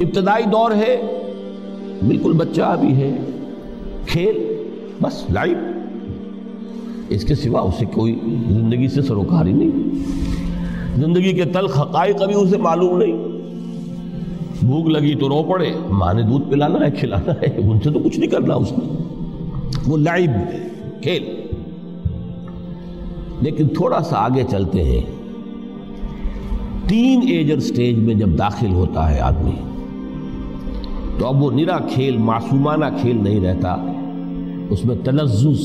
ابتدائی دور ہے، بالکل بچہ ابھی ہے، کھیل، بس لائف۔ اس کے سوا اسے کوئی زندگی سے سروکار ہی نہیں۔ زندگی کے تلخ حقائق ابھی اسے معلوم نہیں۔ بھوک لگی تو رو پڑے، ماں نے دودھ پلانا ہے، کھلانا ہے، ان سے تو کچھ نہیں کرنا اس نے۔ وہ لائب کھیل۔ لیکن تھوڑا سا آگے چلتے ہیں۔ تین ایجر سٹیج میں جب داخل ہوتا ہے آدمی تو اب وہ نرا کھیل معصومانہ کھیل نہیں رہتا۔ اس میں تلزز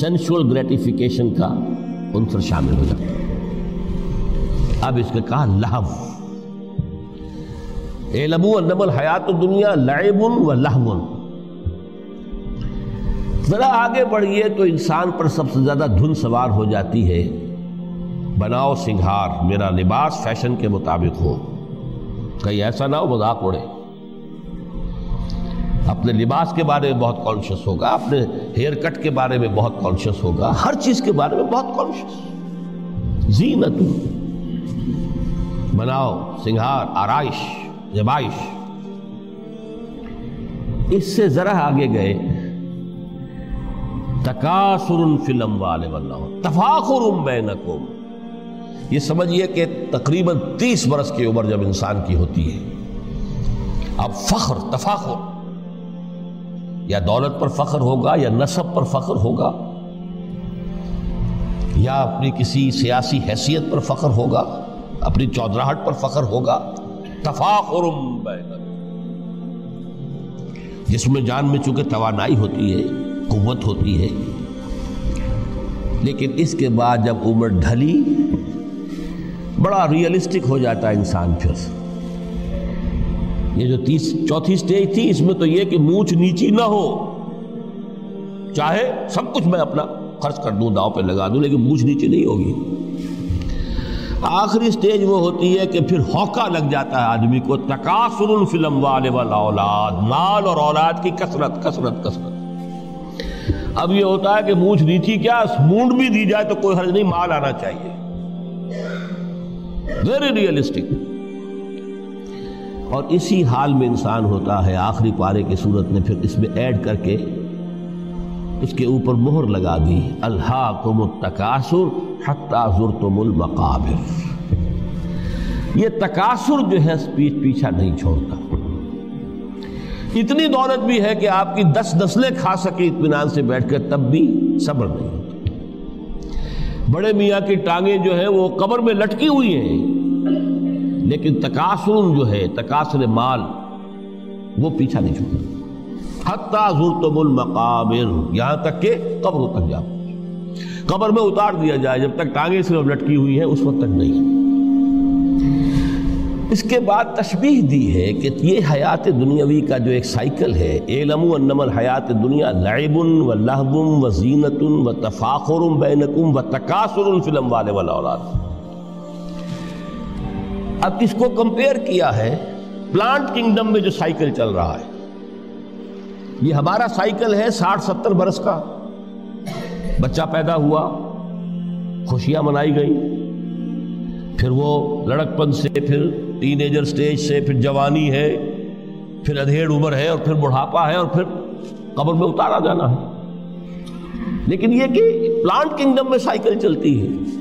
سینشول گریٹیفیکیشن کا عنصر شامل ہو جاتا اب اس کے کہا لہو۔ اعلموا انما الحیات الدنیا لعب و لہو۔ ذرا آگے بڑھئے تو انسان پر سب سے زیادہ دھن سوار ہو جاتی ہے۔ بناؤ سنگھار، میرا لباس فیشن کے مطابق ہو۔ کہیں ایسا نہ ہو مذاق اڑے۔ اپنے لباس کے بارے میں بہت کانشیس ہوگا، اپنے ہیئر کٹ کے بارے میں بہت کانشیس ہوگا، ہر چیز کے بارے میں بہت کانشیس زینت۔ بناؤ، سنگھار، آرائش زبائش اس سے ذرا آگے گئے۔ تکاثر فلم والے واللہ تفاخر بینکم۔ یہ سمجھئے کہ تقریباً تیس برس کی عمر جب انسان کی ہوتی ہے۔ اب فخر، تفاخر۔ یا دولت پر فخر ہوگا یا نصب پر فخر ہوگا یا اپنی کسی سیاسی حیثیت پر فخر ہوگا، اپنی چودراہٹ پر فخر ہوگا تفاخر جس میں جان میں چونکہ توانائی ہوتی ہے، قوت ہوتی ہے، لیکن اس کے بعد جب عمر ڈھلی، بڑا ریئلسٹک ہو جاتا ہے انسان پھر۔ یہ جو تیس چوتھی سٹیج تھی، اس میں تو یہ کہ مونچھ نیچی نہ ہو۔ چاہے سب کچھ میں اپنا خرچ کر دوں، داؤ پہ لگا دوں، لیکن مونچھ نیچی نہیں ہوگی۔ آخری سٹیج وہ ہوتی ہے کہ پھر ہوکا لگ جاتا ہے آدمی کو تقاصر الفلم والے والا اولاد مال اور اولاد کی کثرت کثرت کثرت۔ اب یہ ہوتا ہے کہ مونچھ نیچی کیا، مونڈ بھی دی جائے تو کوئی حرج نہیں، مال آنا چاہیے۔ ویری ریئلسٹک اور اسی حال میں انسان ہوتا ہے، آخری پارے کی صورت نے پھر اس میں ایڈ کر کے اس کے اوپر مہر لگا دی۔ الحاکم التکاثر حتی زرتم المقابر۔ یہ تکاثر جو ہے پیچھ پیچھا نہیں چھوڑتا۔ اتنی دولت بھی ہے کہ آپ کی دس نسلیں کھا سکے اطمینان سے بیٹھ کر، تب بھی صبر نہیں ہوتا۔ بڑے میاں کی ٹانگیں جو ہیں، وہ قبر میں لٹکی ہوئی ہیں۔ لیکن تقاصر جو ہے تقاصر مال، وہ پیچھا نہیں چھوڑتا حتیٰ زرتم المقابر، یہاں تک کہ قبر تک جاؤ قبر میں اتار دیا جائے، جب تک ٹانگیں صرف لٹکی ہوئی ہیں، اس وقت تک نہیں۔ اس کے بعد تشبیح دی ہے کہ یہ حیات دنیاوی کا جو ایک سائیکل ہے، اعلموا انما الحیات دنیا لعب و لہب و زینت و تفاخر بینکم و تکاثر فی الاموال والاولاد اب اس کو کمپیئر کیا ہے؟ پلانٹ کنگڈم میں جو سائیکل چل رہا ہے۔ یہ ہمارا سائیکل ہے ساٹھ ستر برس کا۔ بچہ پیدا ہوا، خوشیاں منائی گئی پھر وہ لڑکپن سے، پھر ٹین ایجر سٹیج سے، پھر جوانی ہے، پھر ادھیڑ عمر ہے اور پھر بڑھاپا ہے اور پھر قبر میں اتارا جانا ہے۔ لیکن یہ کہ پلانٹ کنگڈم میں سائیکل چلتی ہے۔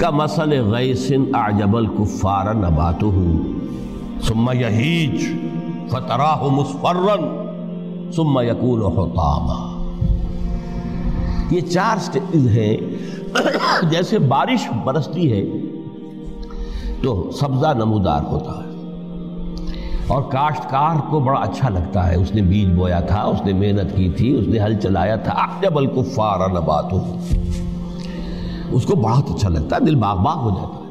کا مسل غیسن اعجب الکفار نباتہ ثم یہیج فتراہ مصفرن ثم یکون حطاما یہ چار سٹیج ہیں جیسے بارش برستی ہے تو سبزہ نمودار ہوتا ہے اور کاشتکار کو بڑا اچھا لگتا ہے اس نے بیج بویا تھا، اس نے محنت کی تھی، اس نے ہل چلایا تھا۔ اعجب الکفار نباتہ اس کو بہت اچھا لگتا ہے، دل باغ باغ ہو جاتا ہے۔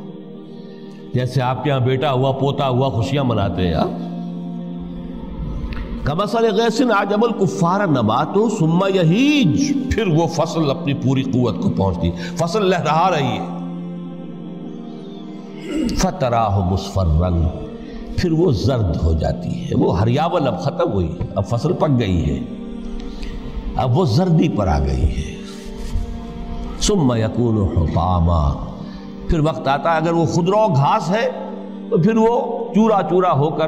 جیسے آپ کے یہاں بیٹا ہوا، پوتا ہوا خوشیاں مناتے ہیں ہاں۔ آپ کمسل غیسن عجب الکفار نبات ثم یہیج۔ پھر وہ فصل اپنی پوری قوت کو پہنچتی۔ فصل لہرا رہی ہے۔ فتراہ مصفرن۔ پھر وہ زرد ہو جاتی ہے۔ وہ ہریاول اب ختم ہوئی اب فصل پک گئی ہے۔ اب وہ زردی پر آ گئی ہے۔ ثم یکون حطاما۔ پھر وقت آتا ہے، اگر وہ خودرو گھاس ہے، تو پھر وہ چورا چورا ہو کر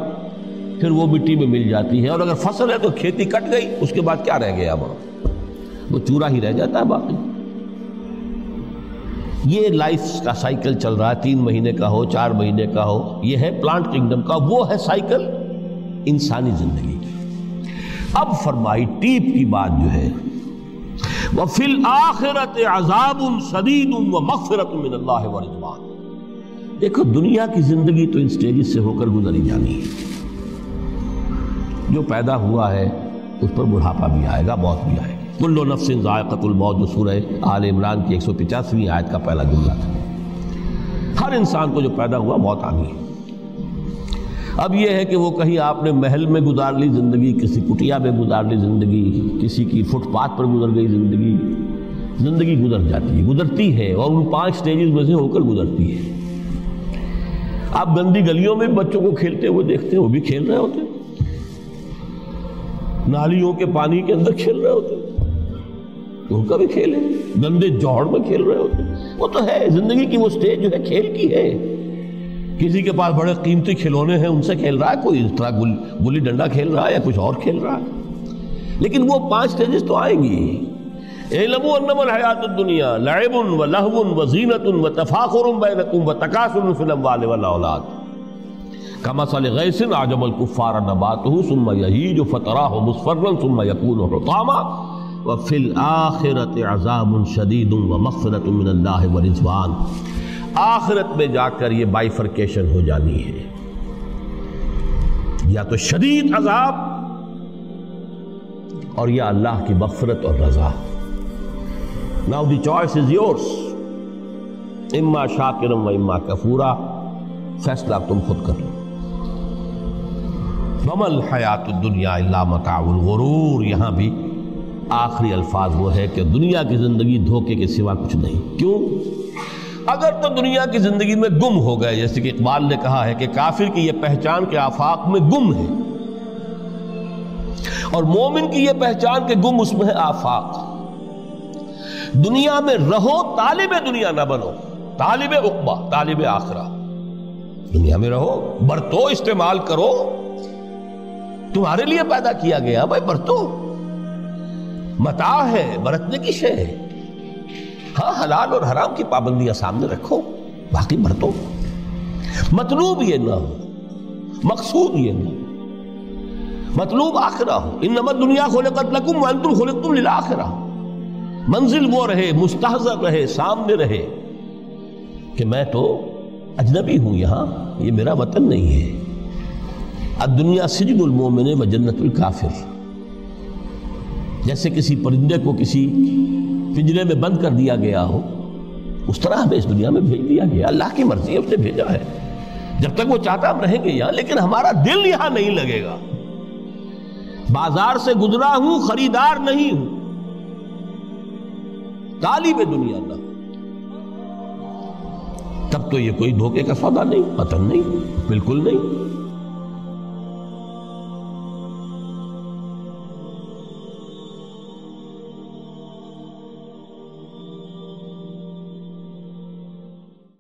پھر وہ مٹی میں مل جاتی ہے اور اگر فصل ہے تو کھیتی کٹ گئی، اس کے بعد کیا رہ گیا وہاں؟ وہ چورا ہی رہ جاتا ہے باقی۔ یہ لائف کا سائیکل چل رہا ہے، تین مہینے کا ہو، چار مہینے کا ہو۔ یہ ہے پلانٹ کنگڈم کا، وہ ہے سائیکل انسانی زندگی کی۔ اب فرمائی، ٹیپ کی بات جو ہے وہ فل آخرت عذاب شدید و مغفرت من اللہ و رضوان۔ دیکھو، دنیا کی زندگی تو ان سٹیجز سے ہو کر گزری جانی ہے۔ جو پیدا ہوا ہے، اس پر بڑھاپا بھی آئے گا، موت بھی آئے گی۔ کلو نفس ذائقت الموت، جو سورہ آل عمران کی ایک سو پچاسویں آیت کا پہلا جملہ تھا۔ ہر انسان کو جو پیدا ہوا، موت آ گئی اب یہ ہے کہ وہ کہیں آپ نے محل میں گزار لی زندگی، کسی کٹیا میں گزار لی زندگی، کسی کی فٹ پاتھ پر گزر گئی زندگی زندگی گزر جاتی ہے، گزرتی ہے اور ان پانچ سٹیجز میں سے ہو کر گزرتی ہے۔ آپ گندی گلیوں میں بچوں کو کھیلتے ہوئے دیکھتے ہیں، وہ بھی کھیل رہے ہوتے نالیوں کے پانی کے اندر کھیل رہے ہوتے ان کا بھی کھیل ہے۔ گندے جوڑ میں کھیل رہے ہوتے وہ تو ہے، زندگی کی وہ سٹیج جو ہے، کھیل کی ہے۔ کسی کے پاس بڑے قیمتی کھلونے ہیں، ان سے کھیل رہا ہے؟ کوئی اس طرح گلی ڈنڈا کھیل رہا ہے یا کچھ اور کھیل رہا ہے؟ لیکن وہ پانچ سٹیجز تو آئیں گی۔ اعلموا انما الحیات الدنیا لعب و لہو و زینت و تفاخر بینکم و تکاثر فی الاموال والاولاد کمثل غیث اعجب الکفار نباته ثم یهیج فتراه مصفرا ثم یکون حطاما۔ وفی الاخرت عذاب شدید و مغفرت من اللہ و رضوان۔ آخرت میں جا کر یہ بائیفرکیشن ہو جانی ہے۔ یا تو شدید عذاب اور یا اللہ کی مغفرت اور رضا۔ Now the choice is yours. اما شاکرم و اما کفورا۔ فیصلہ تم خود کر لو۔ بمل حیات الدنیا اللہ متاع الغرور۔ یہاں بھی آخری الفاظ وہ ہے کہ دنیا کی زندگی دھوکے کے سوا کچھ نہیں۔ کیوں؟ اگر تو دنیا کی زندگی میں گم ہو گئے، جیسے کہ اقبال نے کہا ہے کہ کافر کی یہ پہچان کے آفاق میں گم ہے۔ اور مومن کی یہ پہچان کے گم اس میں ہے آفاق۔ دنیا میں رہو، طالب دنیا نہ بنو، طالب اقبا طالب آخرہ۔ دنیا میں رہو، برتو، استعمال کرو۔ تمہارے لیے پیدا کیا گیا، بھائی برتو۔ متا ہے، برتنے کی شے ہے۔ ہاں حلال اور حرام کی پابندیاں سامنے رکھو، باقی برتو مطلوب یہ نہ ہو، مقصود یہ نہ ہو۔ مطلوب آخرہ ہو ان نمت دنیا خلقت لکم وانتم خلقتم للآخرہ۔ منزل وہ رہے، مستحضر رہے، سامنے رہے۔ کہ میں تو اجنبی ہوں یہاں، یہ میرا وطن نہیں ہے۔ الدنیا سجن المومن و جنت الکافر۔ جیسے کسی پرندے کو کسی پنجرے میں بند کر دیا گیا ہو، اس طرح ہمیں اس دنیا میں بھیج دیا گیا۔ اللہ کی مرضی ہے اس نے بھیجا ہے۔ جب تک وہ چاہتا ہم رہیں گے یہاں، لیکن ہمارا دل یہاں نہیں لگے گا۔ بازار سے گزرا ہوں، خریدار نہیں ہوں۔ طالب دنیا نہ تب تو یہ کوئی دھوکے کا سودا نہیں پتن نہیں، بالکل نہیں۔